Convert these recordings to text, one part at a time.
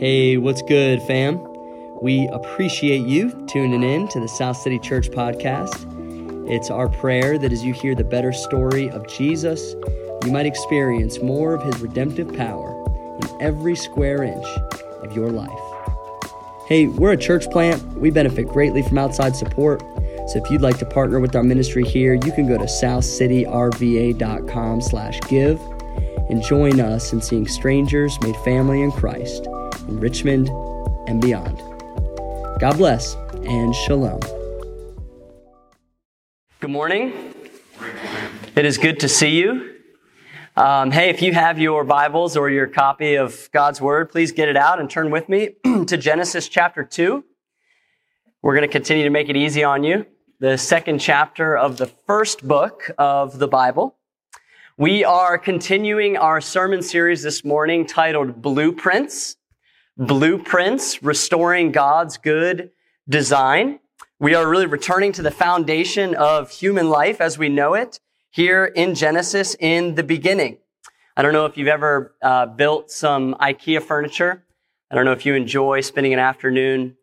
Hey, what's good, fam? We appreciate you tuning in to the South City Church podcast. It's our prayer that as you hear the better story of Jesus, you might experience more of his redemptive power in every square inch of your life. Hey, we're a church plant. We benefit greatly from outside support. So if you'd like to partner with our ministry here, you can go to southcityrva.com slash give and join us in seeing strangers made family in Christ in Richmond and beyond. God bless and shalom. Good morning. It is good to see you. Um, hey, if you have your Bibles or your copy of God's Word, please get it out and turn with me to Genesis chapter 2. We're going to continue to make it easy on you. The second chapter of the first book of the Bible. We are continuing our sermon series this morning titled Blueprints blueprints, restoring God's good design. We are really returning to the foundation of human life as we know it here in Genesis in the beginning. I don't know if you've ever uh, built some IKEA furniture. I don't know if you enjoy spending an afternoon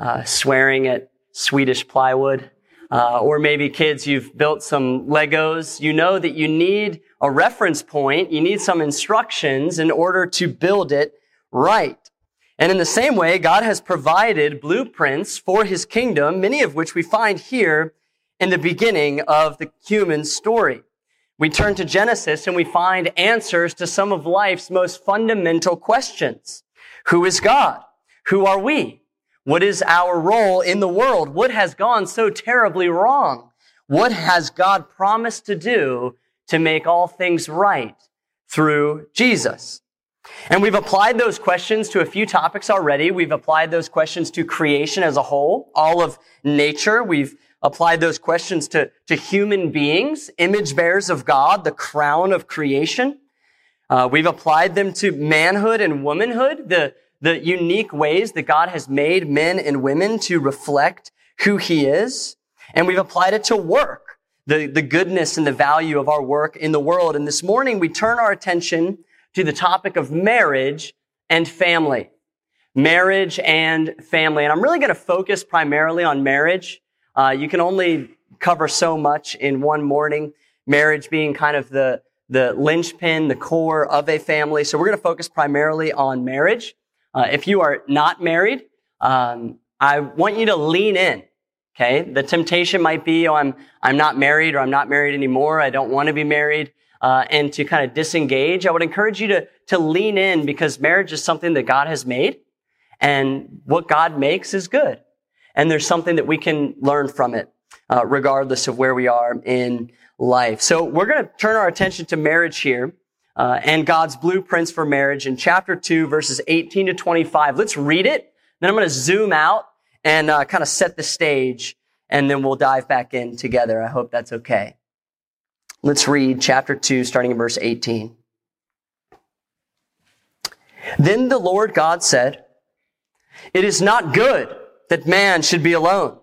uh, swearing at Swedish plywood. Uh, or maybe kids, you've built some Legos. You know that you need a reference point. You need some instructions in order to build it right. And in the same way, God has provided blueprints for his kingdom, many of which we find here in the beginning of the human story. We turn to Genesis and we find answers to some of life's most fundamental questions. Who is God? Who are we? What is our role in the world? What has gone so terribly wrong? What has God promised to do to make all things right through Jesus? And we've applied those questions to a few topics already. We've applied those questions to creation as a whole, all of nature. We've applied those questions to, to human beings, image bearers of God, the crown of creation. Uh, we've applied them to manhood and womanhood, the, the unique ways that God has made men and women to reflect who he is. And we've applied it to work, the, the goodness and the value of our work in the world. And this morning we turn our attention to the topic of marriage and family. Marriage and family. And I'm really going to focus primarily on marriage. Uh, you can only cover so much in one morning. Marriage being kind of the, the linchpin, the core of a family. So we're going to focus primarily on marriage. Uh, if you are not married, um, I want you to lean in. Okay. The temptation might be, oh, I'm, I'm not married or I'm not married anymore. I don't want to be married uh, and to kind of disengage, I would encourage you to, to lean in because marriage is something that God has made and what God makes is good. And there's something that we can learn from it, uh, regardless of where we are in life. So we're going to turn our attention to marriage here. Uh, and God's blueprints for marriage in chapter 2, verses 18 to 25. Let's read it. Then I'm going to zoom out and uh, kind of set the stage, and then we'll dive back in together. I hope that's okay. Let's read chapter 2, starting in verse 18. Then the Lord God said, It is not good that man should be alone.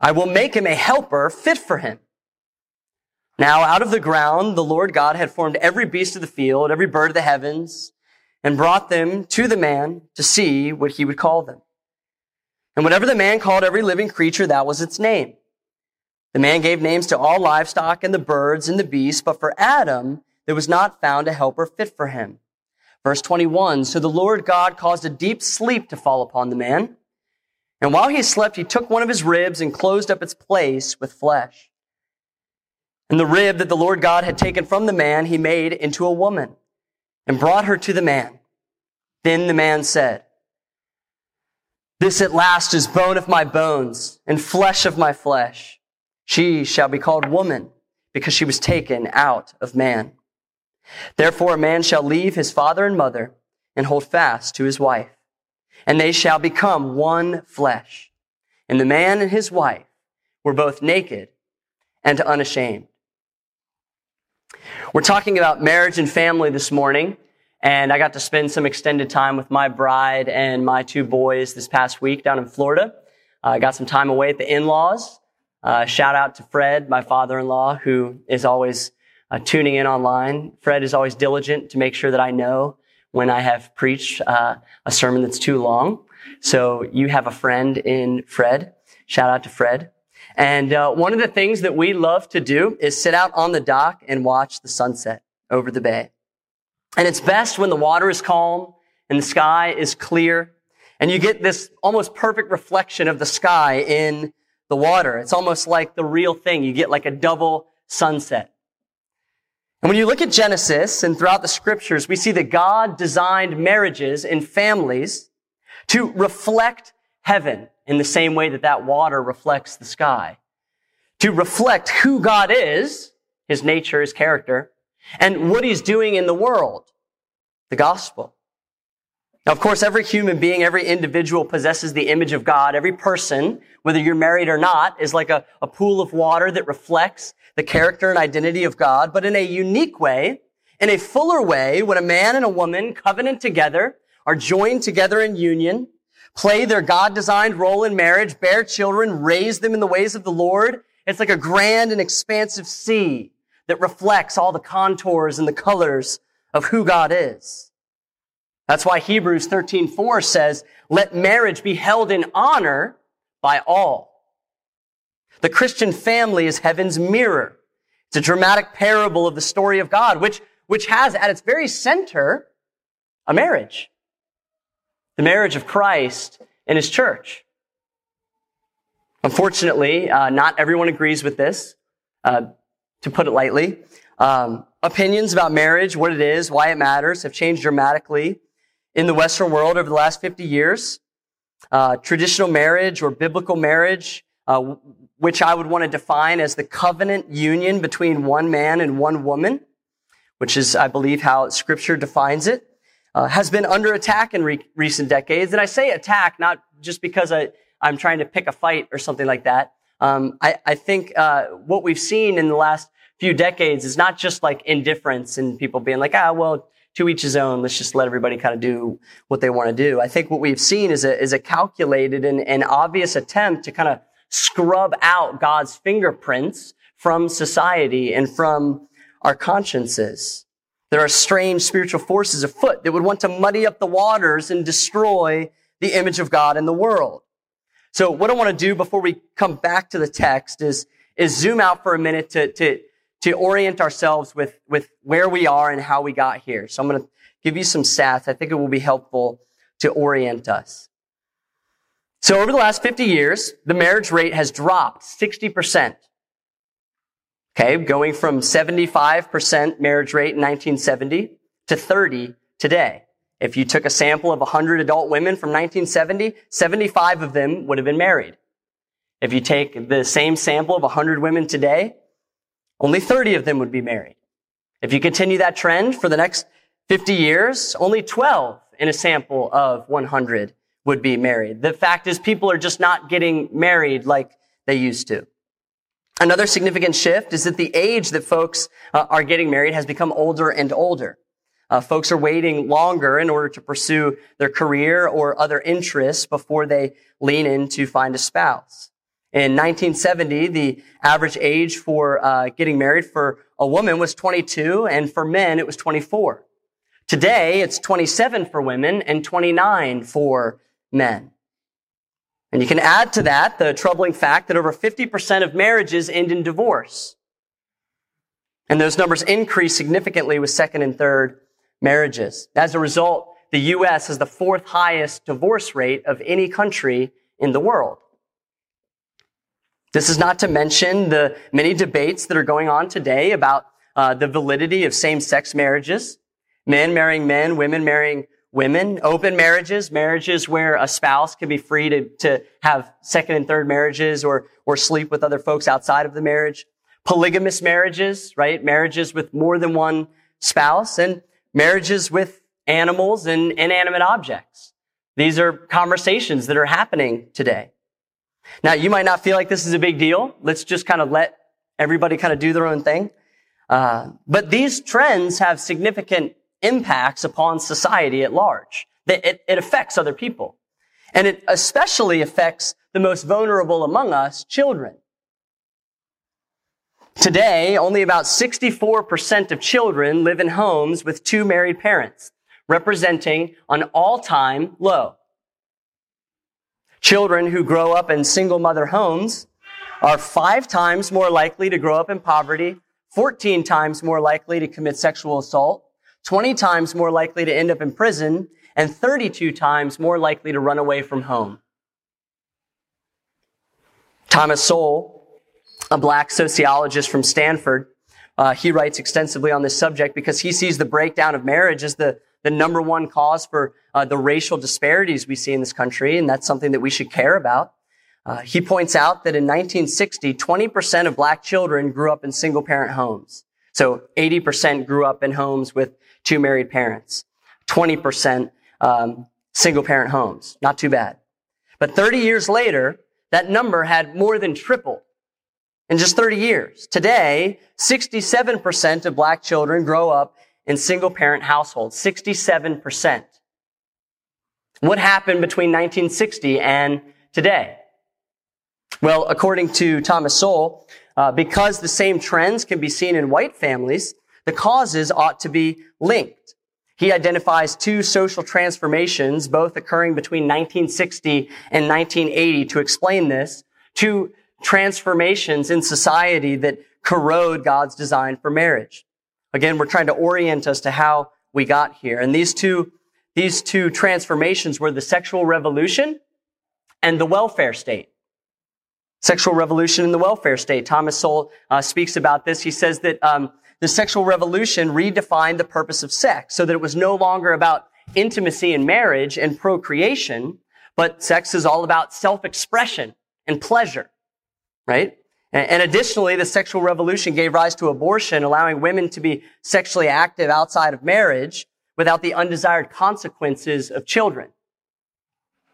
I will make him a helper fit for him. Now out of the ground, the Lord God had formed every beast of the field, every bird of the heavens, and brought them to the man to see what he would call them. And whatever the man called every living creature, that was its name. The man gave names to all livestock and the birds and the beasts, but for Adam, there was not found a helper fit for him. Verse 21, so the Lord God caused a deep sleep to fall upon the man. And while he slept, he took one of his ribs and closed up its place with flesh. And the rib that the Lord God had taken from the man, he made into a woman and brought her to the man. Then the man said, This at last is bone of my bones and flesh of my flesh. She shall be called woman because she was taken out of man. Therefore a man shall leave his father and mother and hold fast to his wife, and they shall become one flesh. And the man and his wife were both naked and unashamed. We're talking about marriage and family this morning, and I got to spend some extended time with my bride and my two boys this past week down in Florida. I got some time away at the in-laws, uh, shout out to Fred, my father-in-law, who is always uh, tuning in online. Fred is always diligent to make sure that I know when I have preached uh, a sermon that's too long. So you have a friend in Fred. Shout out to Fred. And uh, one of the things that we love to do is sit out on the dock and watch the sunset over the bay. And it's best when the water is calm and the sky is clear and you get this almost perfect reflection of the sky in the water. It's almost like the real thing. You get like a double sunset. And when you look at Genesis and throughout the scriptures, we see that God designed marriages and families to reflect heaven in the same way that that water reflects the sky. To reflect who God is, his nature, his character, and what he's doing in the world, the gospel. Now, of course, every human being, every individual possesses the image of God. Every person, whether you're married or not, is like a, a pool of water that reflects the character and identity of God, but in a unique way, in a fuller way, when a man and a woman covenant together, are joined together in union, play their God-designed role in marriage, bear children, raise them in the ways of the Lord, it's like a grand and expansive sea that reflects all the contours and the colors of who God is. That's why Hebrews 13:4 says, "Let marriage be held in honor by all." The Christian family is heaven's mirror. It's a dramatic parable of the story of God, which, which has at its very center a marriage. The marriage of Christ and his church. Unfortunately, uh, not everyone agrees with this, uh, to put it lightly. Um, opinions about marriage, what it is, why it matters, have changed dramatically in the Western world over the last 50 years. Uh, traditional marriage or biblical marriage, uh, which I would want to define as the covenant union between one man and one woman, which is, I believe, how Scripture defines it, uh, has been under attack in re- recent decades. And I say attack not just because I, I'm trying to pick a fight or something like that. Um, I, I, think uh, what we've seen in the last few decades is not just like indifference and people being like, ah, well, to each his own. Let's just let everybody kind of do what they want to do. I think what we've seen is a, is a calculated and, and obvious attempt to kind of scrub out God's fingerprints from society and from our consciences. There are strange spiritual forces afoot that would want to muddy up the waters and destroy the image of God in the world. So what I want to do before we come back to the text is, is zoom out for a minute to, to, to orient ourselves with, with where we are and how we got here. So I'm going to give you some stats. I think it will be helpful to orient us. So over the last 50 years, the marriage rate has dropped 60%. Okay, going from 75% marriage rate in 1970 to 30 today. If you took a sample of 100 adult women from 1970, 75 of them would have been married. If you take the same sample of 100 women today, only 30 of them would be married. If you continue that trend for the next 50 years, only 12 in a sample of 100 would be married. The fact is people are just not getting married like they used to. Another significant shift is that the age that folks uh, are getting married has become older and older. Uh, folks are waiting longer in order to pursue their career or other interests before they lean in to find a spouse. In 1970, the average age for uh, getting married for a woman was 22, and for men, it was 24. Today, it's 27 for women and 29 for men. And you can add to that the troubling fact that over 50% of marriages end in divorce. And those numbers increase significantly with second and third marriages. As a result, the U.S. has the fourth highest divorce rate of any country in the world. This is not to mention the many debates that are going on today about uh, the validity of same-sex marriages, men marrying men, women marrying women, open marriages, marriages where a spouse can be free to, to have second and third marriages or, or sleep with other folks outside of the marriage, polygamous marriages, right? Marriages with more than one spouse and marriages with animals and inanimate objects. These are conversations that are happening today. Now, you might not feel like this is a big deal. Let's just kind of let everybody kind of do their own thing. Uh, but these trends have significant impacts upon society at large. It, it affects other people. And it especially affects the most vulnerable among us, children. Today, only about 64% of children live in homes with two married parents. representing an all-time low. Children who grow up in single mother homes are five times more likely to grow up in poverty, 14 times more likely to commit sexual assault, 20 times more likely to end up in prison, and 32 times more likely to run away from home. Thomas Sowell, a black sociologist from Stanford, uh, he writes extensively on this subject because he sees the breakdown of marriage as the, the number one cause for uh, the racial disparities we see in this country, and that's something that we should care about. Uh, he points out that in 1960, 20% of black children grew up in single parent homes. So 80% grew up in homes with two married parents. 20% um, single parent homes. Not too bad. But 30 years later, that number had more than tripled in just 30 years. Today, 67% of black children grow up in single parent households. 67%. What happened between 1960 and today? Well, according to Thomas Sowell, uh, because the same trends can be seen in white families, the causes ought to be linked. He identifies two social transformations, both occurring between 1960 and 1980 to explain this, two transformations in society that corrode God's design for marriage. Again, we're trying to orient us to how we got here. And these two, these two transformations were the sexual revolution and the welfare state. Sexual revolution and the welfare state. Thomas Sowell uh, speaks about this. He says that um, the sexual revolution redefined the purpose of sex so that it was no longer about intimacy and marriage and procreation, but sex is all about self-expression and pleasure, right? And additionally, the sexual revolution gave rise to abortion, allowing women to be sexually active outside of marriage without the undesired consequences of children.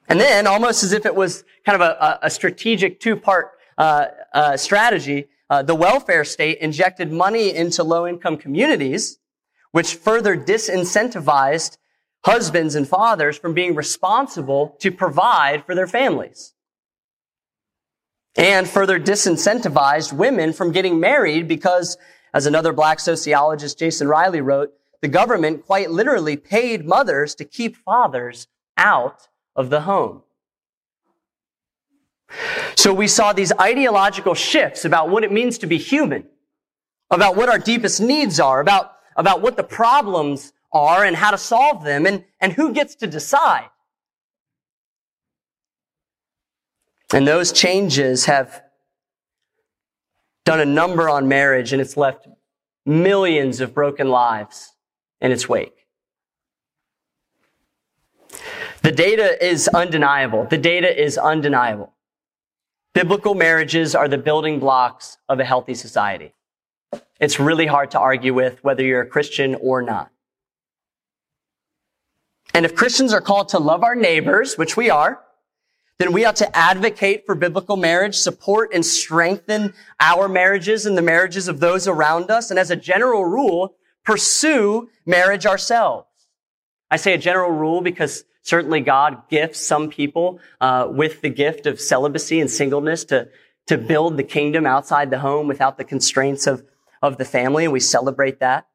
And then, almost as if it was kind of a, a strategic two-part uh, uh, strategy, uh, the welfare state injected money into low-income communities, which further disincentivized husbands and fathers from being responsible to provide for their families. And further disincentivized women from getting married because, as another black sociologist, Jason Riley, wrote, the government quite literally paid mothers to keep fathers out of the home. So we saw these ideological shifts about what it means to be human, about what our deepest needs are, about, about what the problems are and how to solve them, and, and who gets to decide. And those changes have done a number on marriage, and it's left millions of broken lives in its wake. The data is undeniable. The data is undeniable. Biblical marriages are the building blocks of a healthy society. It's really hard to argue with whether you're a Christian or not. And if Christians are called to love our neighbors, which we are, then we ought to advocate for biblical marriage, support and strengthen our marriages and the marriages of those around us. And as a general rule, pursue marriage ourselves. I say a general rule because Certainly God gifts some people uh, with the gift of celibacy and singleness to, to build the kingdom outside the home without the constraints of, of the family, and we celebrate that.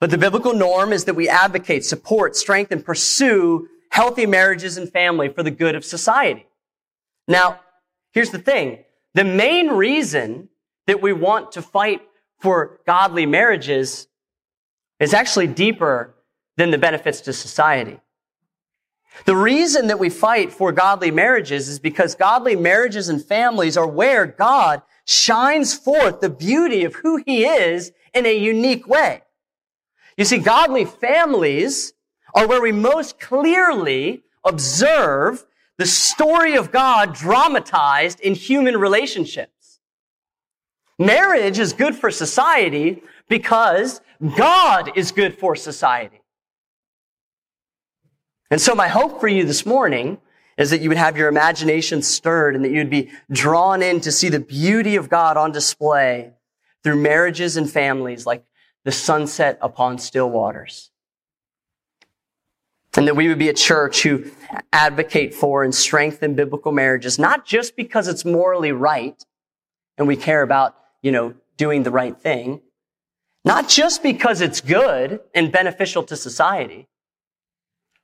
But the biblical norm is that we advocate, support, strengthen, pursue healthy marriages and family for the good of society. Now, here's the thing. The main reason that we want to fight for godly marriages is actually deeper than the benefits to society. The reason that we fight for godly marriages is because godly marriages and families are where God shines forth the beauty of who he is in a unique way. You see, godly families are where we most clearly observe the story of God dramatized in human relationships. Marriage is good for society because God is good for society. And so my hope for you this morning is that you would have your imagination stirred and that you'd be drawn in to see the beauty of God on display through marriages and families like the sunset upon still waters. And that we would be a church who advocate for and strengthen biblical marriages, not just because it's morally right and we care about, you know, doing the right thing, not just because it's good and beneficial to society,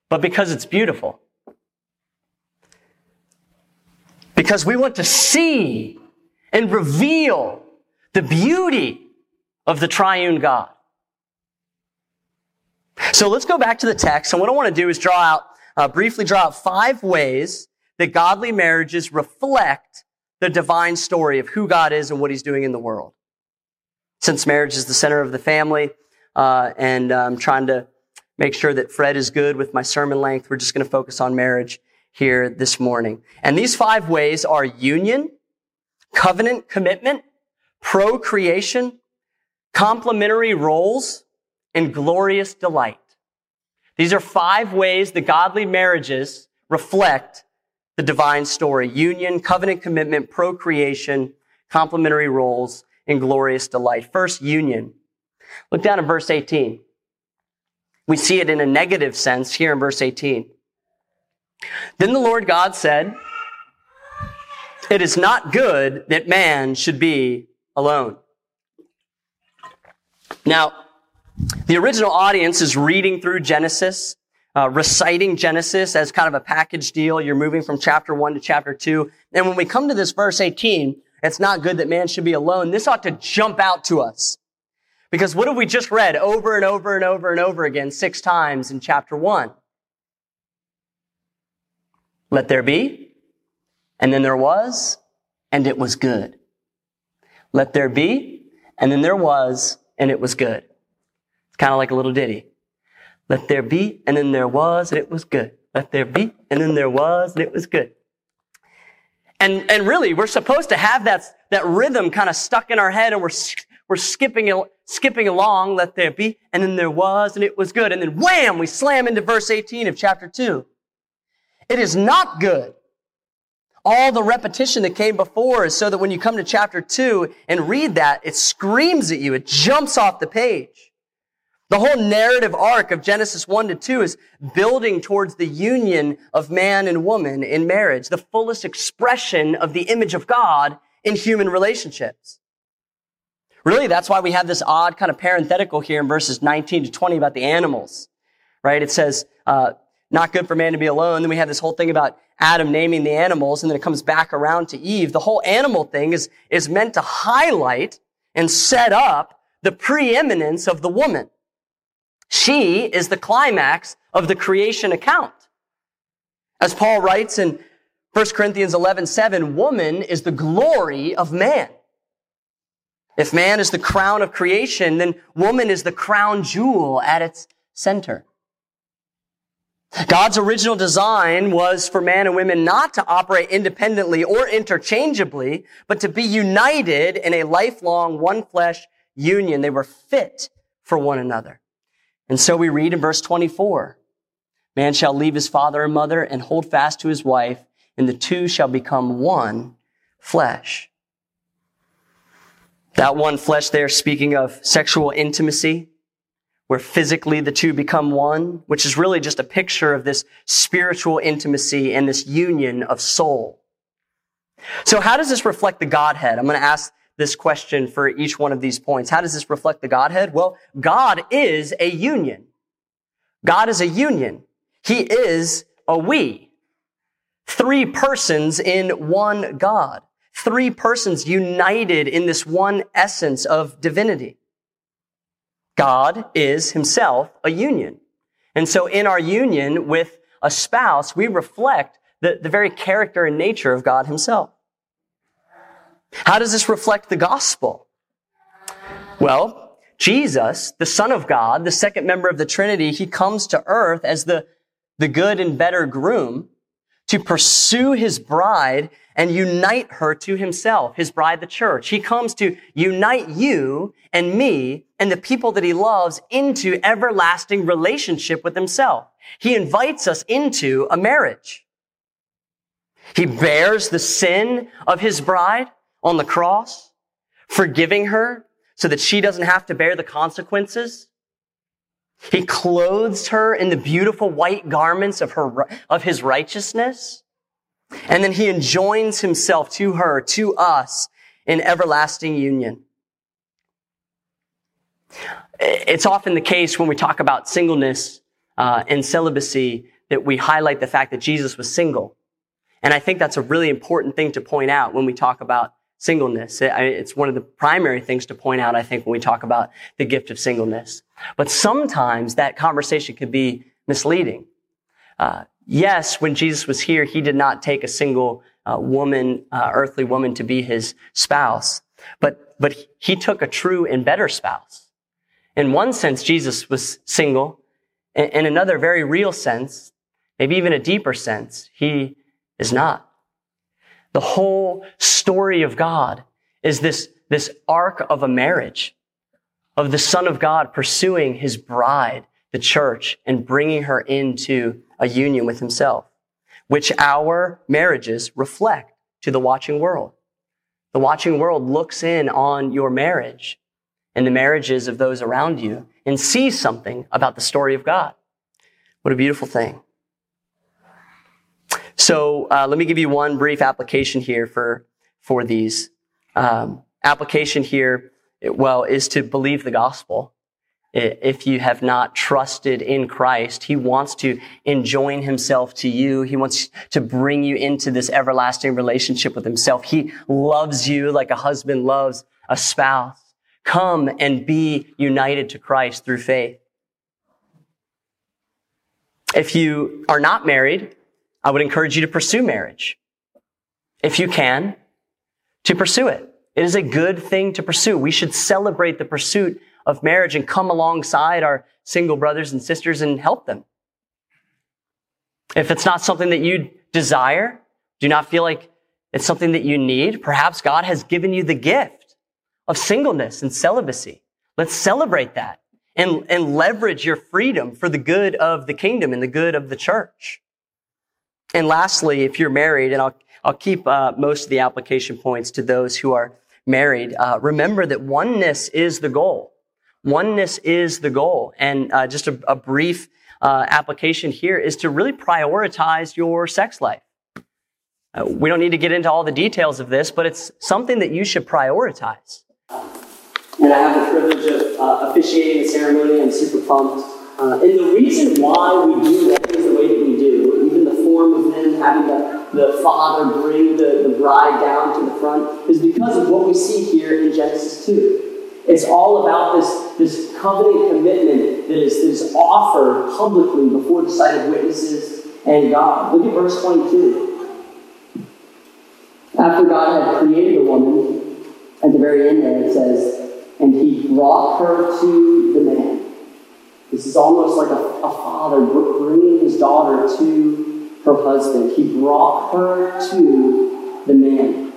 but because it's beautiful. Because we want to see and reveal the beauty of the triune God. So let's go back to the text. And what I want to do is draw out, uh, briefly draw out five ways that godly marriages reflect the divine story of who God is and what he's doing in the world. Since marriage is the center of the family, uh, and I'm trying to make sure that Fred is good with my sermon length, we're just going to focus on marriage here this morning. And these five ways are union, covenant commitment, procreation, complementary roles, and glorious delight. These are five ways the godly marriages reflect the divine story. Union, covenant commitment, procreation, complementary roles, and glorious delight. First, union. Look down at verse 18. We see it in a negative sense here in verse 18. Then the Lord God said, It is not good that man should be alone. Now, the original audience is reading through Genesis, uh, reciting Genesis as kind of a package deal. You're moving from chapter 1 to chapter 2. And when we come to this verse 18, it's not good that man should be alone. This ought to jump out to us. Because what have we just read over and over and over and over again six times in chapter 1? Let there be, and then there was, and it was good. Let there be, and then there was, and it was good. It's kind of like a little ditty. Let there be, and then there was, and it was good. Let there be, and then there was, and it was good. And, and really, we're supposed to have that, that rhythm kind of stuck in our head, and we're, we're skipping, skipping along. Let there be, and then there was, and it was good. And then wham, we slam into verse 18 of chapter 2. It is not good all the repetition that came before is so that when you come to chapter 2 and read that, it screams at you. It jumps off the page. The whole narrative arc of Genesis 1 to 2 is building towards the union of man and woman in marriage, the fullest expression of the image of God in human relationships. Really, that's why we have this odd kind of parenthetical here in verses 19 to 20 about the animals, right? It says, uh, not good for man to be alone. Then we have this whole thing about Adam naming the animals, and then it comes back around to Eve. The whole animal thing is, is meant to highlight and set up the preeminence of the woman. She is the climax of the creation account. As Paul writes in 1 Corinthians 11, 7, woman is the glory of man. If man is the crown of creation, then woman is the crown jewel at its center. God's original design was for man and women not to operate independently or interchangeably, but to be united in a lifelong one flesh union. They were fit for one another. And so we read in verse 24, man shall leave his father and mother and hold fast to his wife, and the two shall become one flesh. That one flesh there, speaking of sexual intimacy, where physically the two become one, which is really just a picture of this spiritual intimacy and this union of soul. So how does this reflect the Godhead? I'm going to ask this question for each one of these points. How does this reflect the Godhead? Well, God is a union. God is a union. He is a we. Three persons in one God. Three persons united in this one essence of divinity. God is himself a union. And so in our union with a spouse, we reflect the, the very character and nature of God himself. How does this reflect the gospel? Well, Jesus, the Son of God, the second member of the Trinity, he comes to earth as the, the good and better groom to pursue his bride and unite her to himself, his bride, the church. He comes to unite you and me and the people that he loves into everlasting relationship with himself. He invites us into a marriage. He bears the sin of his bride on the cross, forgiving her so that she doesn't have to bear the consequences. He clothes her in the beautiful white garments of her, of his righteousness. And then he enjoins himself to her, to us, in everlasting union. It's often the case when we talk about singleness uh, and celibacy that we highlight the fact that Jesus was single. And I think that's a really important thing to point out when we talk about singleness. It's one of the primary things to point out, I think, when we talk about the gift of singleness. But sometimes that conversation could be misleading. Uh, yes, when Jesus was here, he did not take a single uh, woman, uh, earthly woman, to be his spouse, but but he took a true and better spouse. In one sense, Jesus was single. In another very real sense, maybe even a deeper sense, he is not. The whole story of God is this, this arc of a marriage, of the Son of God pursuing his bride, the church, and bringing her into a union with himself, which our marriages reflect to the watching world. The watching world looks in on your marriage and the marriages of those around you and sees something about the story of God. What a beautiful thing. So uh, let me give you one brief application here for for these. Um, application here, well, is to believe the gospel. If you have not trusted in Christ, He wants to enjoin Himself to you. He wants to bring you into this everlasting relationship with Himself. He loves you like a husband loves a spouse. Come and be united to Christ through faith. If you are not married, I would encourage you to pursue marriage. If you can, to pursue it. It is a good thing to pursue. We should celebrate the pursuit of marriage and come alongside our single brothers and sisters and help them. If it's not something that you desire, do not feel like it's something that you need, perhaps God has given you the gift of singleness and celibacy. Let's celebrate that and, and leverage your freedom for the good of the kingdom and the good of the church. And lastly, if you're married, and I'll, I'll keep uh, most of the application points to those who are married, uh, remember that oneness is the goal. Oneness is the goal. And uh, just a, a brief uh, application here is to really prioritize your sex life. Uh, we don't need to get into all the details of this, but it's something that you should prioritize. And I have the privilege of uh, officiating the ceremony. I'm super pumped. and the reason why we do that form of them having the, the father bring the, the bride down to the front is because of what we see here in Genesis 2. It's all about this, this covenant commitment that is, that is offered publicly before the sight of witnesses and God. Look at verse 22. After God had created the woman, at the very end there it says, and he brought her to the man. This is almost like a, a father bringing his daughter to her husband. He brought her to the man.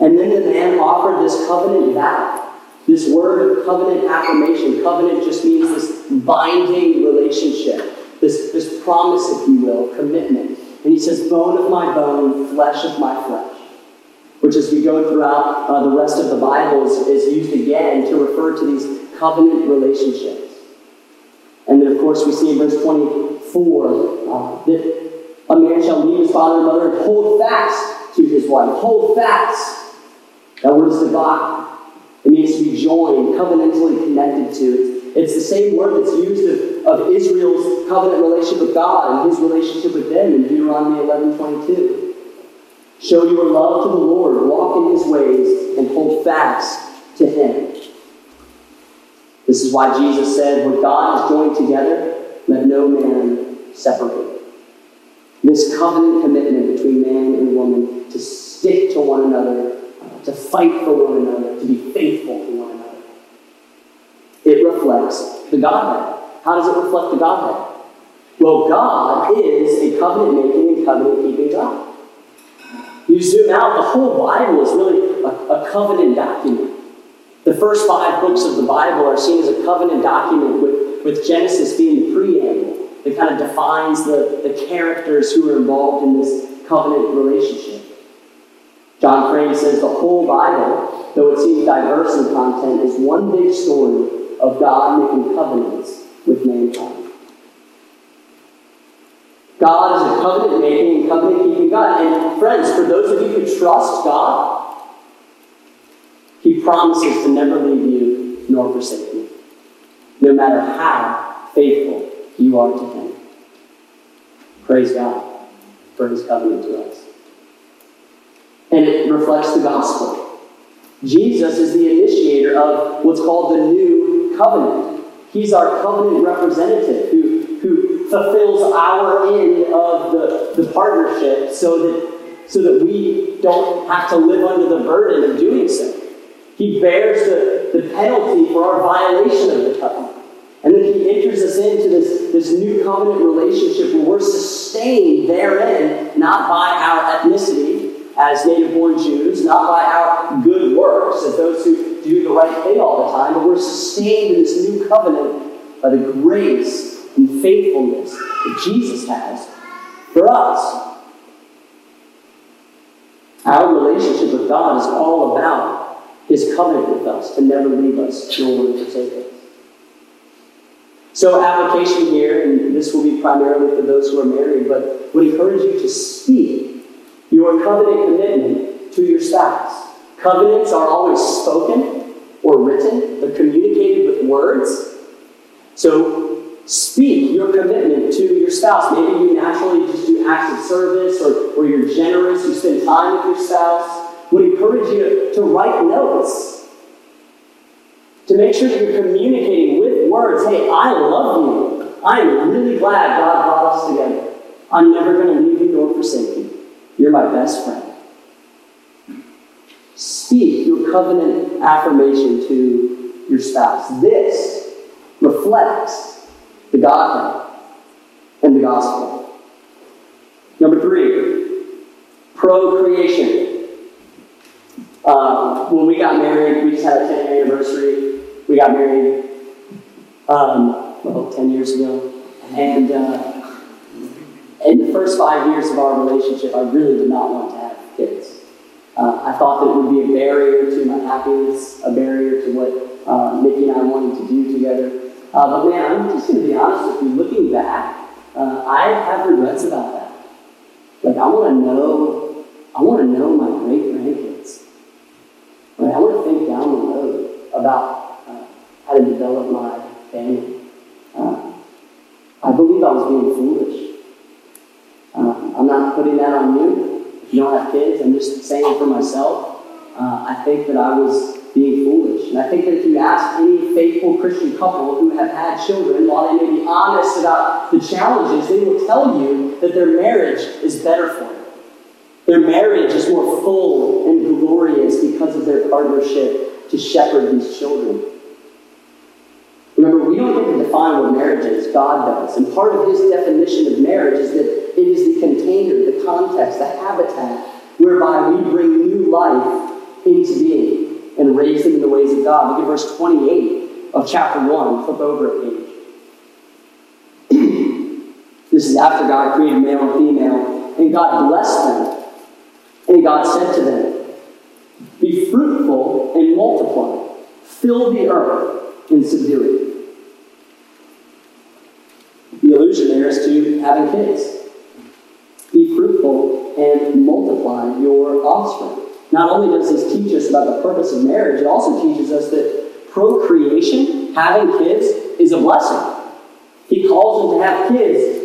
And then the man offered this covenant vow. This word of covenant affirmation. Covenant just means this binding relationship, this, this promise, if you will, commitment. And he says, bone of my bone, flesh of my flesh. Which, as we go throughout uh, the rest of the Bible, is, is used again to refer to these covenant relationships. And then, of course, we see in verse 24 uh, that a man shall leave his father and mother and hold fast to his wife. Hold fast. That word is devah. It means to be joined, covenantally connected to. It's the same word that's used of, of Israel's covenant relationship with God and his relationship with them in Deuteronomy 11 22. Show your love to the Lord, walk in his ways, and hold fast to him. This is why Jesus said, What God has joined together, let no man separate. This covenant commitment between man and woman to stick to one another, to fight for one another, to be faithful to one another. It reflects the Godhead. How does it reflect the Godhead? Well, God is a covenant making and covenant keeping God. You zoom out, the whole Bible is really a, a covenant document. The first five books of the Bible are seen as a covenant document, with, with Genesis being the that kind of defines the, the characters who are involved in this covenant relationship. John Crane says the whole Bible, though it seems diverse in content, is one big story of God making covenants with mankind. God is a covenant making and covenant keeping God. And friends, for those of you who trust God, He promises to never leave you nor forsake you, no matter how faithful you are to Him. Praise God for his covenant to us. And it reflects the gospel. Jesus is the initiator of what's called the new covenant. He's our covenant representative who, who fulfills our end of the, the partnership so that, so that we don't have to live under the burden of doing so. He bears the, the penalty for our violation of the covenant. Enters us into this, this new covenant relationship where we're sustained therein, not by our ethnicity as native born Jews, not by our good works as those who do the right thing all the time, but we're sustained in this new covenant by the grace and faithfulness that Jesus has for us. Our relationship with God is all about his covenant with us to never leave us nor forsake us. So, application here, and this will be primarily for those who are married, but would encourage you to speak your covenant commitment to your spouse. Covenants are always spoken or written, they're communicated with words. So, speak your commitment to your spouse. Maybe you naturally just do acts of service or, or you're generous, you spend time with your spouse. Would encourage you to write notes to make sure that you're communicating with words, hey, I love you. I am really glad God brought us together. I'm never going to leave you nor forsake you. You're my best friend. Speak your covenant affirmation to your spouse. This reflects the Godhead and the gospel. Number three, procreation. Uh, when we got married, we just had a 10 year anniversary we got married um, well, 10 years ago. And uh, in the first five years of our relationship, I really did not want to have kids. Uh, I thought that it would be a barrier to my happiness, a barrier to what uh, Nikki and I wanted to do together. Uh, but man, I'm just going to be honest with you. Looking back, uh, I have regrets about that. Like I want to know, I want to know my great grandkids. I want to think down the road about how to develop my Uh, I believe I was being foolish. Uh, I'm not putting that on you. If you don't have kids, I'm just saying for myself. Uh, I think that I was being foolish. And I think that if you ask any faithful Christian couple who have had children, while they may be honest about the challenges, they will tell you that their marriage is better for them. Their marriage is more full and glorious because of their partnership to shepherd these children. Remember, we don't get to define what marriage is, God does. And part of his definition of marriage is that it is the container, the context, the habitat whereby we bring new life into being and raise them in the ways of God. Look at verse 28 of chapter 1. Flip over a page. this is after God created male and female, and God blessed them. And God said to them, Be fruitful and multiply, fill the earth and subdue it the illusion there is to having kids. Be fruitful and multiply your offspring. Not only does this teach us about the purpose of marriage, it also teaches us that procreation, having kids, is a blessing. He calls them to have kids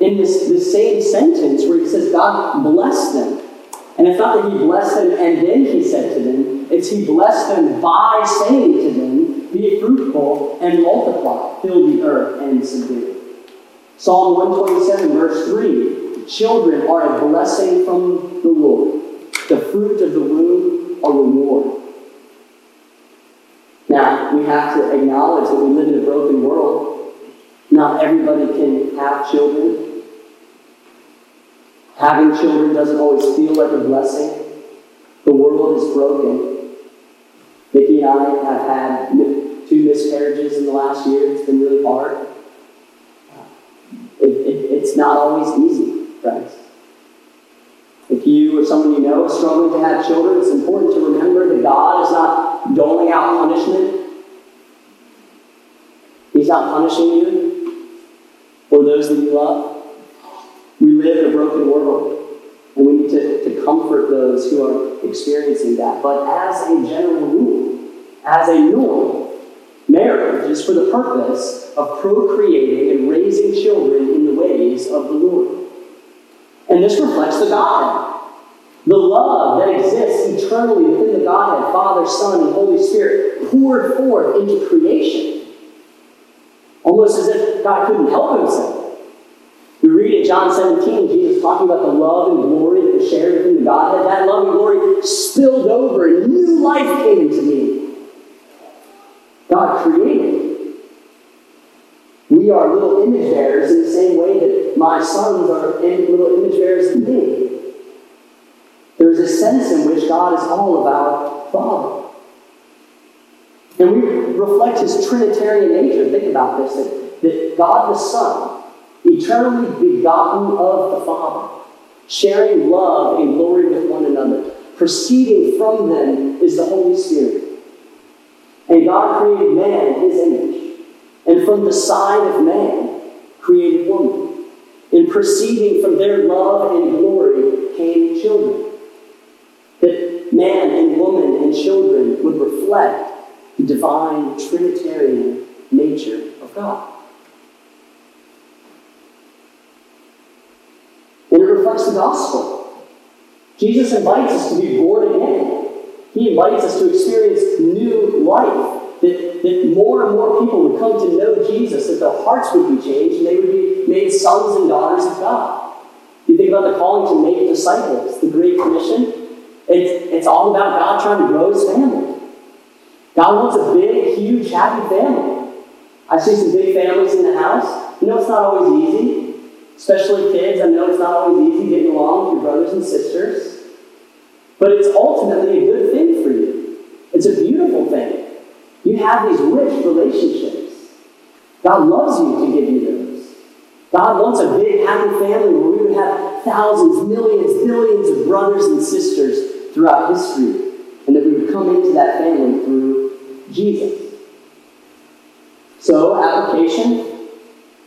in this, this same sentence where he says, God bless them. And it's not that he blessed them and then he said to them, it's he blessed them by saying to them, Be fruitful and multiply, fill the earth and subdue it. Psalm 127, verse 3 Children are a blessing from the Lord, the fruit of the womb, are a reward. Now, we have to acknowledge that we live in a broken world. Not everybody can have children. Having children doesn't always feel like a blessing. The world is broken. Vicki and I have had two miscarriages in the last year. It's been really hard. It, it, it's not always easy, friends. If you or someone you know is struggling to have children, it's important to remember that God is not doling out punishment. He's not punishing you or those that you love. We live in a broken world, and we need to, to comfort those who are experiencing that. But as a general rule, as a norm, Marriage is for the purpose of procreating and raising children And this reflects the Godhead. The love that exists eternally within the Godhead, Father, Son, and Holy Spirit, poured forth into creation. Almost as if God couldn't help himself. We read in John 17, Jesus talking about the love and glory that was shared within the Godhead. That love and glory spilled over, and new life came into me. God created. We are little image bearers in the same way that my sons are little image bearers in me. There's a sense in which God is all about Father. And we reflect his Trinitarian nature. Think about this that, that God the Son, eternally begotten of the Father, sharing love and glory with one another, proceeding from them is the Holy Spirit. And God created man in his image. And from the side of man, created woman. And proceeding from their love and glory came children that man and woman and children would reflect the divine Trinitarian nature of God. And it reflects the gospel. Jesus invites us to be born again. He invites us to experience new life. That, that more and more people would come to know Jesus, that their hearts would be changed, and they would be made sons and daughters of God. You think about the calling to make disciples, the Great Commission. It's, it's all about God trying to grow his family. God wants a big, huge, happy family. I see some big families in the house. You know, it's not always easy, especially kids. I know it's not always easy getting along with your brothers and sisters. But it's ultimately a good thing for you. It's a beautiful thing. Have these rich relationships. God loves you to give you those. God wants a big, happy family where we would have thousands, millions, billions of brothers and sisters throughout history, and that we would come into that family through Jesus. So, application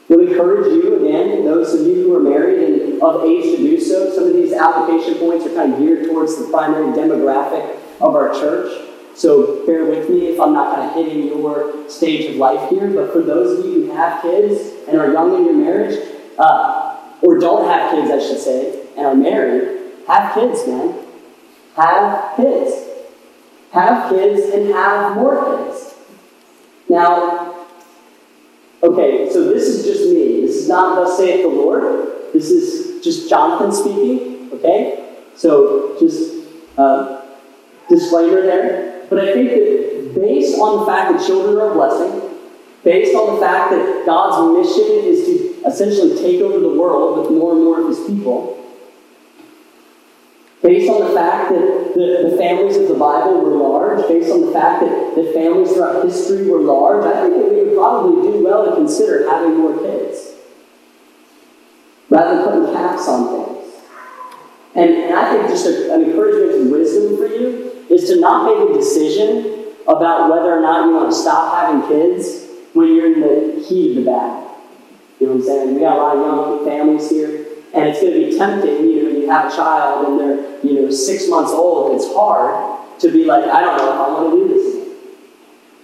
would encourage you, again, those of you who are married and of age to do so, some of these application points are kind of geared towards the primary demographic of our church. So bear with me if I'm not kind of hitting your stage of life here. But for those of you who have kids and are young in your marriage, uh, or don't have kids, I should say, and are married, have kids, man. Have kids. Have kids and have more kids. Now, okay, so this is just me. This is not thus saith the Lord. This is just Jonathan speaking, okay? So just uh, disclaimer there. But I think that based on the fact that children are a blessing, based on the fact that God's mission is to essentially take over the world with more and more of his people, based on the fact that the, the families of the Bible were large, based on the fact that, that families throughout history were large, I think that we would probably do well to consider having more kids rather than putting caps on things. And, and I think just a, an encouragement and wisdom for you is to not make a decision about whether or not you want to stop having kids when you're in the heat of the battle. You know what I'm saying? We got a lot of young families here, and it's going to be tempting, you know, when you have a child and they're, you know, six months old, it's hard to be like, I don't know if I want to do this.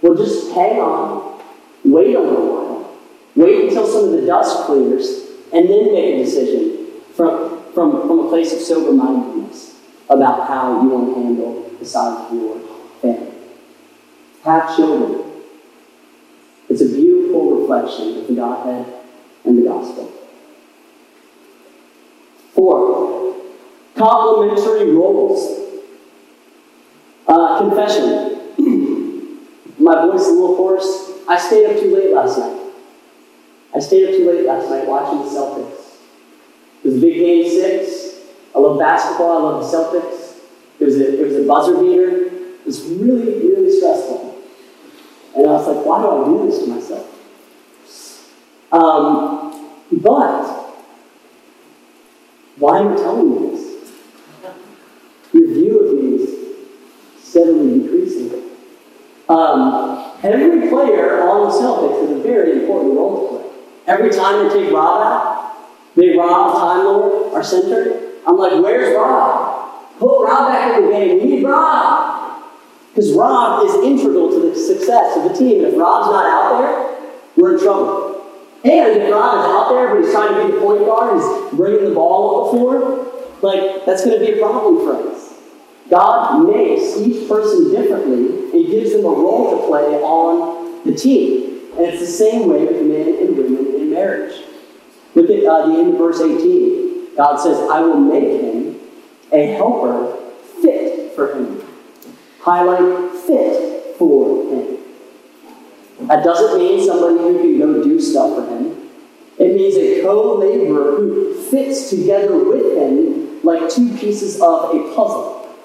Well, just hang on, wait a little while, wait until some of the dust clears, and then make a decision from, from, from a place of sober mindedness about how you want to handle of your family. Have children. It's a beautiful reflection of the Godhead and the gospel. Four, complementary roles. Uh, confession. My voice is a little hoarse. I stayed up too late last night. I stayed up too late last night watching the Celtics. It was a big game six. I love basketball. I love the Celtics. Was a, buzzer beater. It was really, really stressful. And I was like, why do I do this to myself? Um, but why am I telling you this? Your view of me is steadily decreasing. Um, every player on the Celtics has a very important role to play. Every time they take Rob out, they rob Time Lord, our center. I'm like, where's Rob? Put Rob back in the game. We need Rob. Because Rob is integral to the success of the team. And if Rob's not out there, we're in trouble. And if Rob is out there, but he's trying to be the point guard, he's bringing the ball up the floor, like that's going to be a problem for us. God makes each person differently and gives them a role to play on the team. And it's the same way with men and women in marriage. Look at uh, the end of verse 18. God says, I will make a helper fit for him. Highlight fit for him. That doesn't mean somebody who can go do stuff for him. It means a co laborer who fits together with him like two pieces of a puzzle.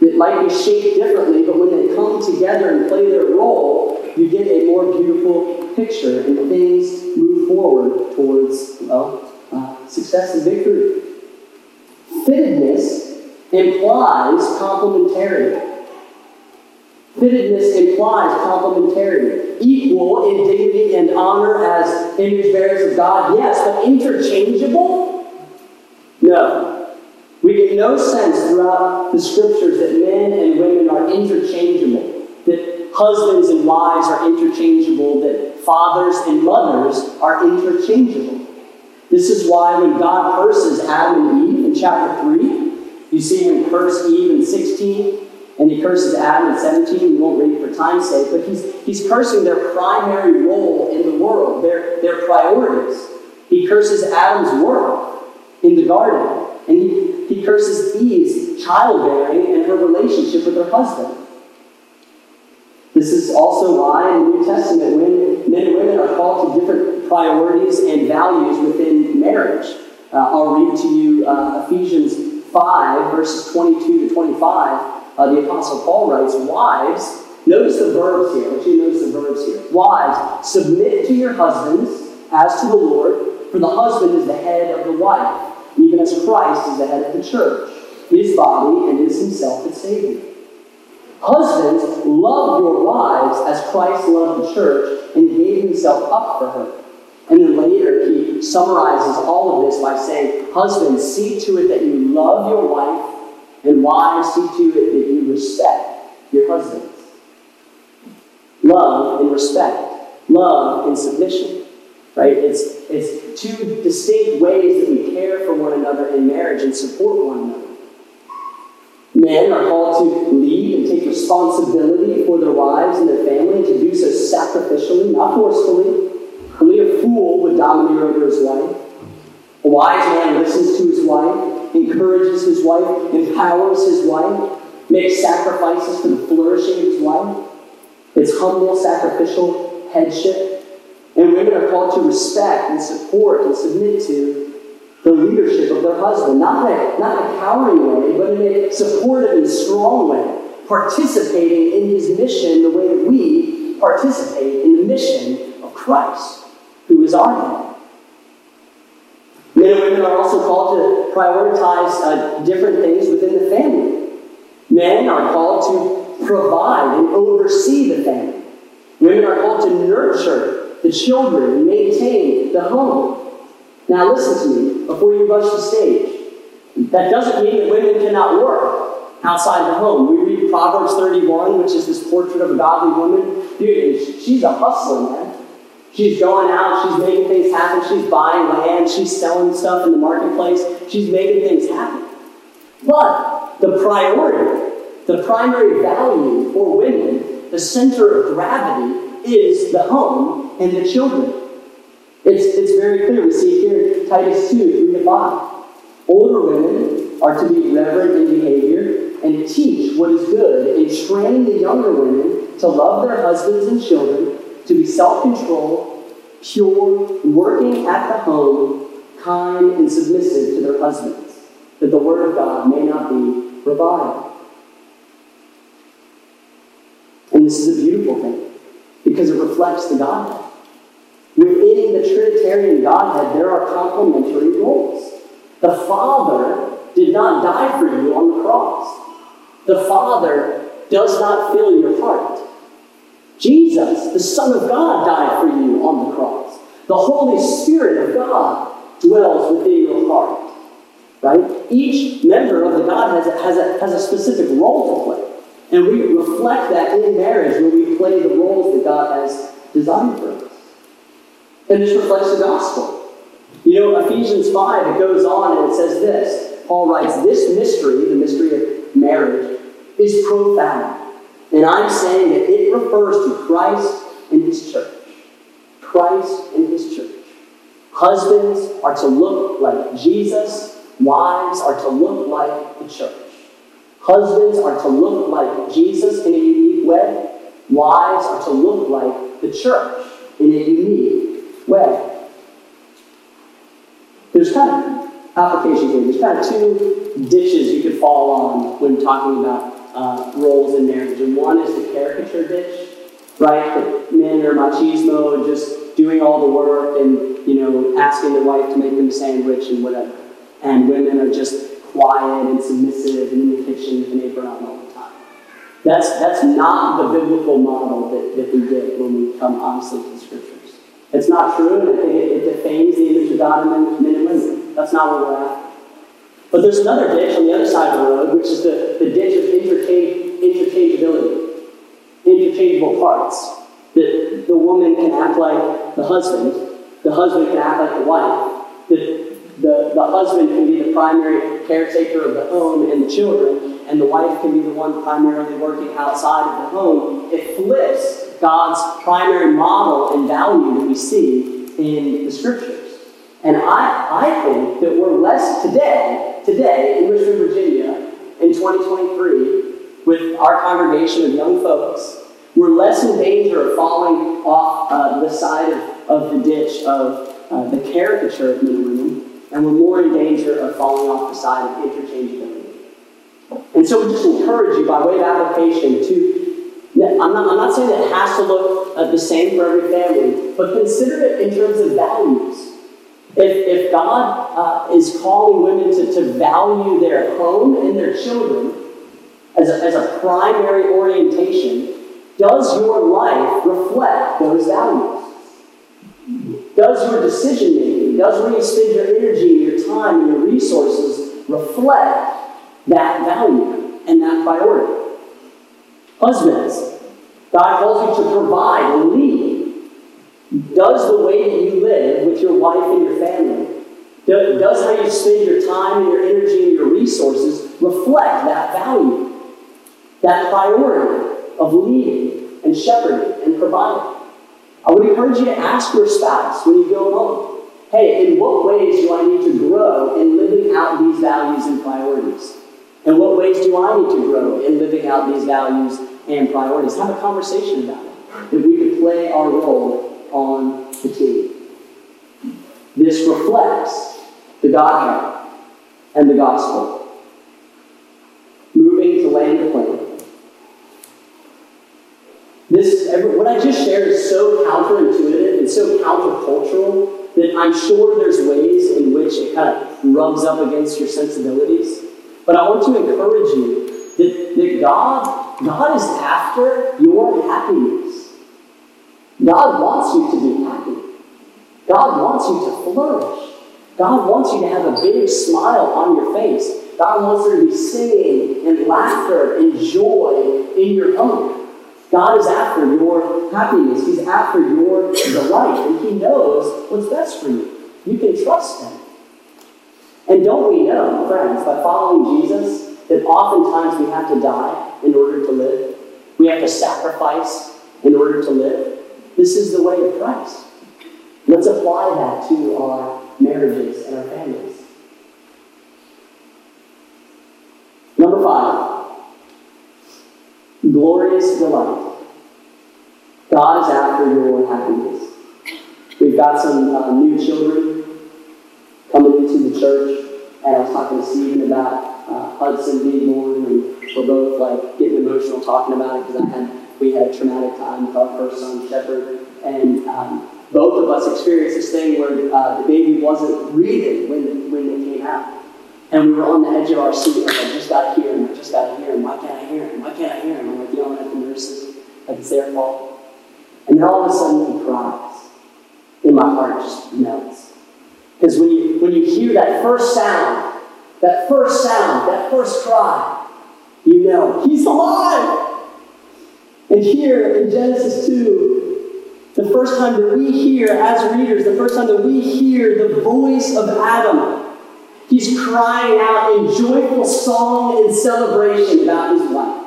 It might be shaped differently, but when they come together and play their role, you get a more beautiful picture and things move forward towards well, uh, success and victory. Fittedness implies complementarity. Fittedness implies complementarity. Equal in dignity and honor as image bearers of God, yes, but interchangeable? No. We get no sense throughout the scriptures that men and women are interchangeable, that husbands and wives are interchangeable, that fathers and mothers are interchangeable. This is why when God curses Adam and Eve in chapter 3, you see him curse Eve in 16, and he curses Adam in 17. We won't read it for time's sake, but he's, he's cursing their primary role in the world, their, their priorities. He curses Adam's work in the garden, and he, he curses Eve's childbearing and her relationship with her husband. This is also why in the New Testament, when men and women are called to different priorities and values within marriage. Uh, I'll read to you uh, Ephesians 5, verses 22 to 25. Uh, the Apostle Paul writes, Wives, notice the verbs here. I want you to notice the verbs here. Wives, submit to your husbands as to the Lord, for the husband is the head of the wife, even as Christ is the head of the church, his body, and is himself its Savior. Husbands, love your wives as Christ loved the church and gave himself up for her. And then later, summarizes all of this by saying, Husbands, see to it that you love your wife, and wives, see to it that you respect your husbands. Love and respect, love and submission. Right? It's, it's two distinct ways that we care for one another in marriage and support one another. Men are called to lead and take responsibility for their wives and their family to do so sacrificially, not forcefully. Fool would domineer over his wife. A wise man listens to his wife, encourages his wife, empowers his wife, makes sacrifices for the flourishing of his wife. It's humble, sacrificial headship. And women are called to respect and support and submit to the leadership of their husband, not in a, not a cowering way, but in a supportive and strong way, participating in his mission the way that we participate in the mission of Christ, who is our head. Men and women are also called to prioritize uh, different things within the family. Men are called to provide and oversee the family. Women are called to nurture the children and maintain the home. Now, listen to me before you rush the stage. That doesn't mean that women cannot work outside the home. We read Proverbs 31, which is this portrait of a godly woman. Dude, she's a hustler, man. She's going out, she's making things happen, she's buying land, she's selling stuff in the marketplace, she's making things happen. But the priority, the primary value for women, the center of gravity is the home and the children. It's, it's very clear. We see here Titus 2, 3 to 5. Older women are to be reverent in behavior and teach what is good and train the younger women to love their husbands and children, to be self controlled, pure, working at the home, kind, and submissive to their husbands, that the word of God may not be reviled. And this is a beautiful thing because it reflects the Godhead. Within the Trinitarian Godhead, there are complementary roles. The Father did not die for you on the cross. The Father does not fill your heart. Jesus, the Son of God, died for you on the cross. The Holy Spirit of God dwells within your heart. Right? Each member of the God has a, has a, has a specific role to play. And we reflect that in marriage when we play the roles that God has designed for us. And this reflects the gospel. You know, Ephesians 5, it goes on and it says this Paul writes, this mystery, the mystery of marriage, is profound. And I'm saying that it refers to Christ and his church. Christ and his church. Husbands are to look like Jesus, wives are to look like the church. Husbands are to look like Jesus in a unique way. Wives are to look like the church in a unique way. There's kind of application here. There's kind of two ditches you could fall on when talking about uh, roles in marriage. And one is the caricature ditch, right? That men are machismo, just doing all the work and, you know, asking the wife to make them a sandwich and whatever. And women are just quiet and submissive and in the kitchen with an apron on all the time. That's, that's not the biblical model that, that we get when we come honestly to the scriptures. It's not true, and I think it, it defames the image of God in men, and women. That's not where we're at. But there's another ditch on the other side of the road, which is the, the ditch of interchange, interchangeability, interchangeable parts. That the woman can act like the husband, the husband can act like the wife, the, the, the husband can be the primary caretaker of the home and the children, and the wife can be the one primarily working outside of the home. It flips God's primary model and value that we see in the scriptures. And I, I think that we're less today, today in Richmond, Virginia, in 2023, with our congregation of young folks, we're less in danger of falling off uh, the side of, of the ditch of uh, the caricature of men and women, and we're more in danger of falling off the side of interchangeability. And so we just encourage you, by way of application, to I'm not, I'm not saying that it has to look uh, the same for every family, but consider it in terms of values. If, if God uh, is calling women to, to value their home and their children as a, as a primary orientation, does your life reflect those values? Does your decision making, does where you spend your energy, your time, and your resources reflect that value and that priority? Husbands, God calls you to provide and lead. Does the way that you live with your wife and your family, does how you spend your time and your energy and your resources reflect that value, that priority of leading and shepherding and providing? I would encourage you to ask your spouse when you go home, hey, in what ways do I need to grow in living out these values and priorities? In what ways do I need to grow in living out these values and priorities? Have a conversation about it. That we could play our role on the team. This reflects the Godhead and the gospel. Moving to land the plane. This, what I just shared is so counterintuitive and so countercultural that I'm sure there's ways in which it kind of rubs up against your sensibilities. But I want to encourage you that, that God, God is after your happiness. God wants you to be happy. God wants you to flourish. God wants you to have a big smile on your face. God wants there to be singing and laughter and joy in your home. God is after your happiness. He's after your delight, and He knows what's best for you. You can trust Him. And don't we know, friends, by following Jesus, that oftentimes we have to die in order to live? We have to sacrifice in order to live? This is the way of Christ. Let's apply that to our marriages and our families. Number five, glorious delight. God is after your happiness. We've got some uh, new children coming into the church, and I was talking to Stephen about uh, Hudson being born, and we're both like getting emotional talking about it because I had we had a traumatic time with our first son, Shepherd, and um, both of us experienced this thing where uh, the baby wasn't breathing when, when it came out. And we were on the edge of our seat, like, I just got to hear him, I just got to hear him, why can't I hear him, why can't I hear him? I'm like yelling at the nurses, like it's their fault. And then all of a sudden he cries, and my heart just melts. Because when you, when you hear that first sound, that first sound, that first cry, you know he's alive. And here in Genesis 2, the first time that we hear, as readers, the first time that we hear the voice of Adam, He's crying out in joyful song and celebration about his wife.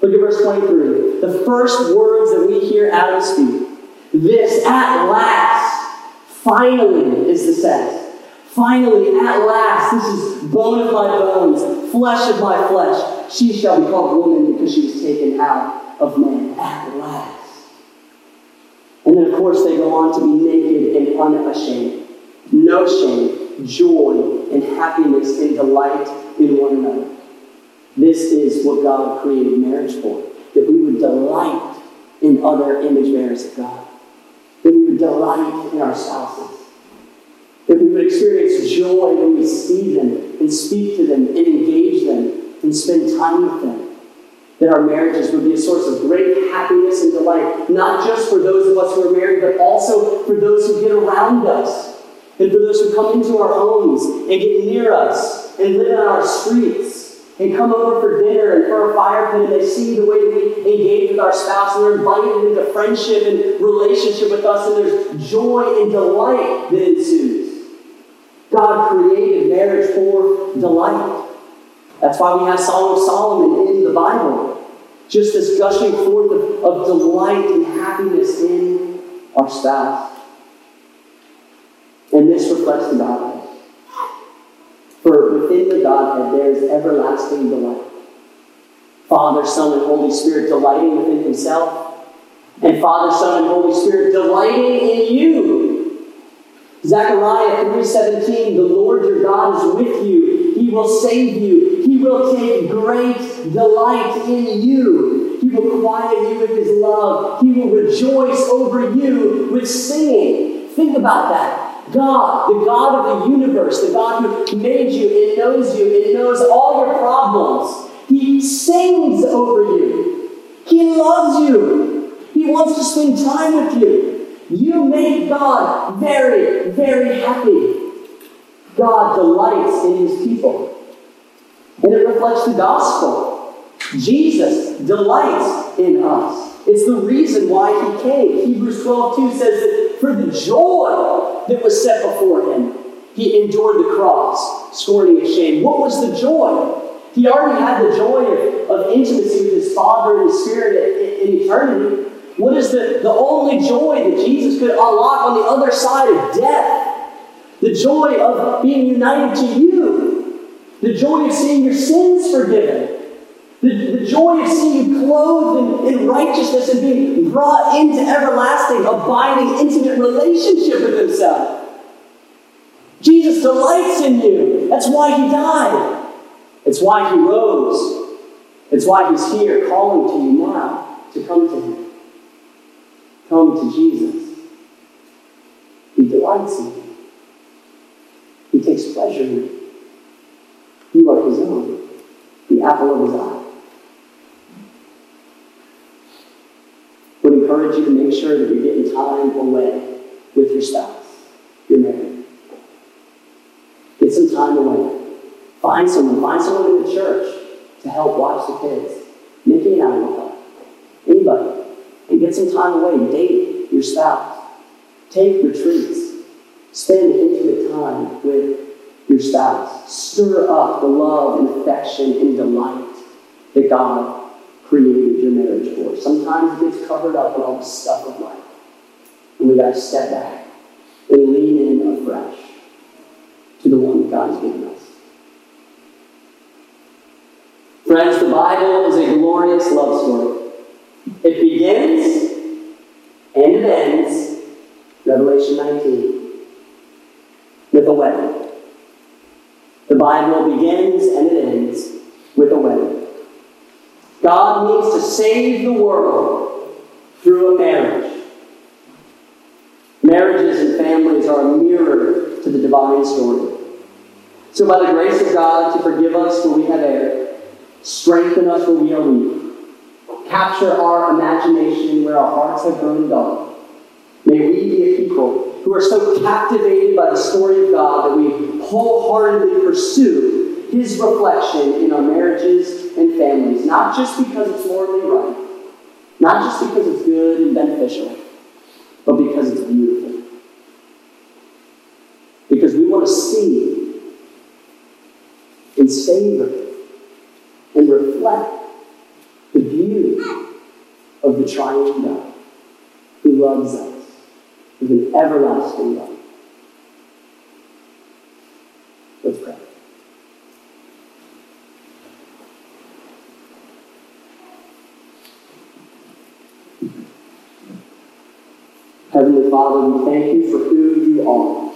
Look at verse 23. The first words that we hear Adam speak. This at last, finally, is the sense. Finally, at last, this is bone of my bones, flesh of my flesh. She shall be called woman because she was taken out of man. At last. And then, of course, they go on to be naked and unashamed. No shame, joy, and happiness and delight in one another. This is what God created marriage for. That we would delight in other image bearers of God. That we would delight in our spouses. That we would experience joy when we see them and speak to them and engage them and spend time with them that our marriages would be a source of great happiness and delight, not just for those of us who are married, but also for those who get around us, and for those who come into our homes and get near us and live on our streets and come over for dinner and for a fire pit, and they see the way we engage with our spouse, and they're invited into friendship and relationship with us, and there's joy and delight that ensues. God created marriage for delight. That's why we have Song of Solomon in the Bible. Just this gushing forth of, of delight and happiness in our spouse. And this reflects the Godhead. For within the Godhead there is everlasting delight. Father, Son, and Holy Spirit delighting within Himself, and Father, Son, and Holy Spirit delighting in you. Zechariah 3:17, the Lord your God is with you. He will save you. He will take great delight in you. He will quiet you with his love. He will rejoice over you with singing. Think about that. God, the God of the universe, the God who made you and knows you and knows all your problems, He sings over you. He loves you. He wants to spend time with you. Make God very, very happy. God delights in His people. And it reflects the gospel. Jesus delights in us. It's the reason why he came. Hebrews 12 2 says that for the joy that was set before him, he endured the cross, scorning its shame. What was the joy? He already had the joy of, of intimacy with his Father and his Spirit in, in eternity. What is the, the only joy that Jesus could unlock on the other side of death? The joy of being united to you. The joy of seeing your sins forgiven. The, the joy of seeing you clothed in, in righteousness and being brought into everlasting, abiding, intimate relationship with Himself. Jesus delights in you. That's why He died. It's why He rose. It's why He's here calling to you now to come to Him. Come to Jesus. He delights in you. He takes pleasure in you. You are His own, the apple of His eye. Would encourage you to make sure that you're getting time away with your spouse. You're married. Get some time away. Find someone. Find someone in the church to help watch the kids. Make it out with them. Anybody. Get some time away. Date your spouse. Take retreats. Spend intimate time with your spouse. Stir up the love and affection and delight that God created your marriage for. Sometimes it gets covered up in all the stuff of life. And we got to step back and lean in afresh to the one that God's given us. Friends, the Bible is a glorious love story. It begins and it ends, Revelation 19, with a wedding. The Bible begins and it ends with a wedding. God means to save the world through a marriage. Marriages and families are a mirror to the divine story. So, by the grace of God, to forgive us where we have erred, strengthen us where we are weak, capture our imagination where our hearts have grown dull. May we be a people who are so captivated by the story of God that we wholeheartedly pursue His reflection in our marriages and families, not just because it's morally right, not just because it's good and beneficial, but because it's beautiful. Because we want to see and savor and reflect the beauty of the triune God who loves us with an everlasting love. Let's pray. Heavenly Father, we thank you for who you are.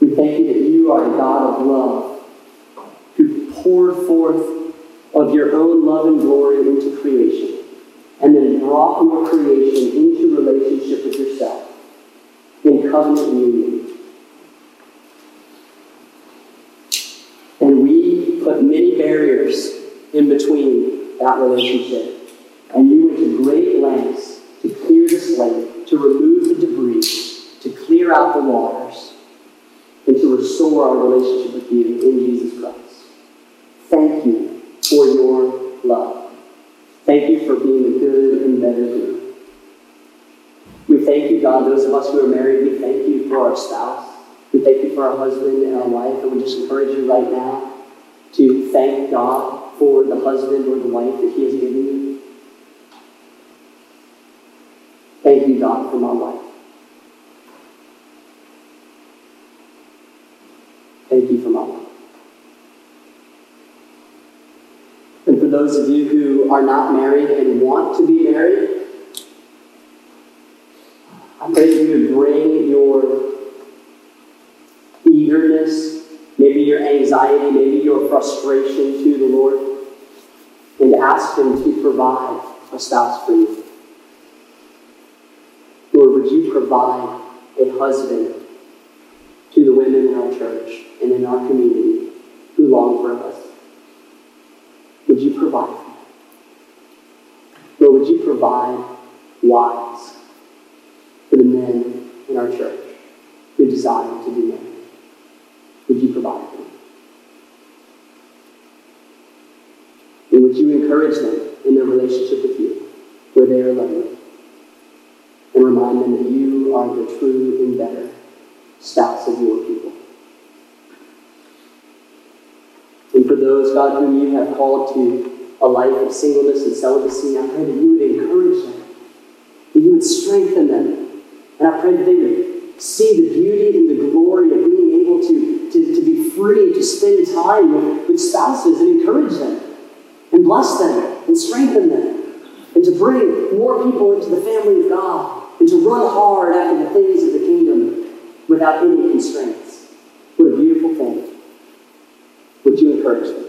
We thank you that you are the God of love, who poured forth of your own love and glory into creation, and then brought your creation into relationship with yourself in covenant union. And we put many barriers in between that relationship. And you went to great lengths to clear the slate, to remove the debris, to clear out the waters, and to restore our relationship with you in Jesus Christ. Thank you for your love. Thank you for being a good and better God. We thank you, God, those of us who are married, we thank you for our spouse. We thank you for our husband and our wife, and we just encourage you right now to thank God for the husband or the wife that He has given you. Thank you, God, for my wife. Thank you for my wife. And for those of you who are not married and want to be married, I pray that you would bring your eagerness, maybe your anxiety, maybe your frustration to the Lord, and ask Him to provide a spouse for you. Lord, would you provide a husband to the women in our church and in our community who long for a husband? Would you provide for them? Lord, would you provide wives for the men in our church who desire to be married? Would you provide them? And would you encourage them in their relationship with you where they are lonely? And remind them that you are the true and better spouse of your people. And for those, God, whom you have called to a life of singleness and celibacy, I pray that you would encourage them, that you would strengthen them. And I pray that they would see the beauty and the glory of being able to, to, to be free to spend time with, with spouses and encourage them and bless them and strengthen them and to bring more people into the family of God and to run hard after the things of the kingdom without any constraints. What a beautiful thing. Would you encourage them?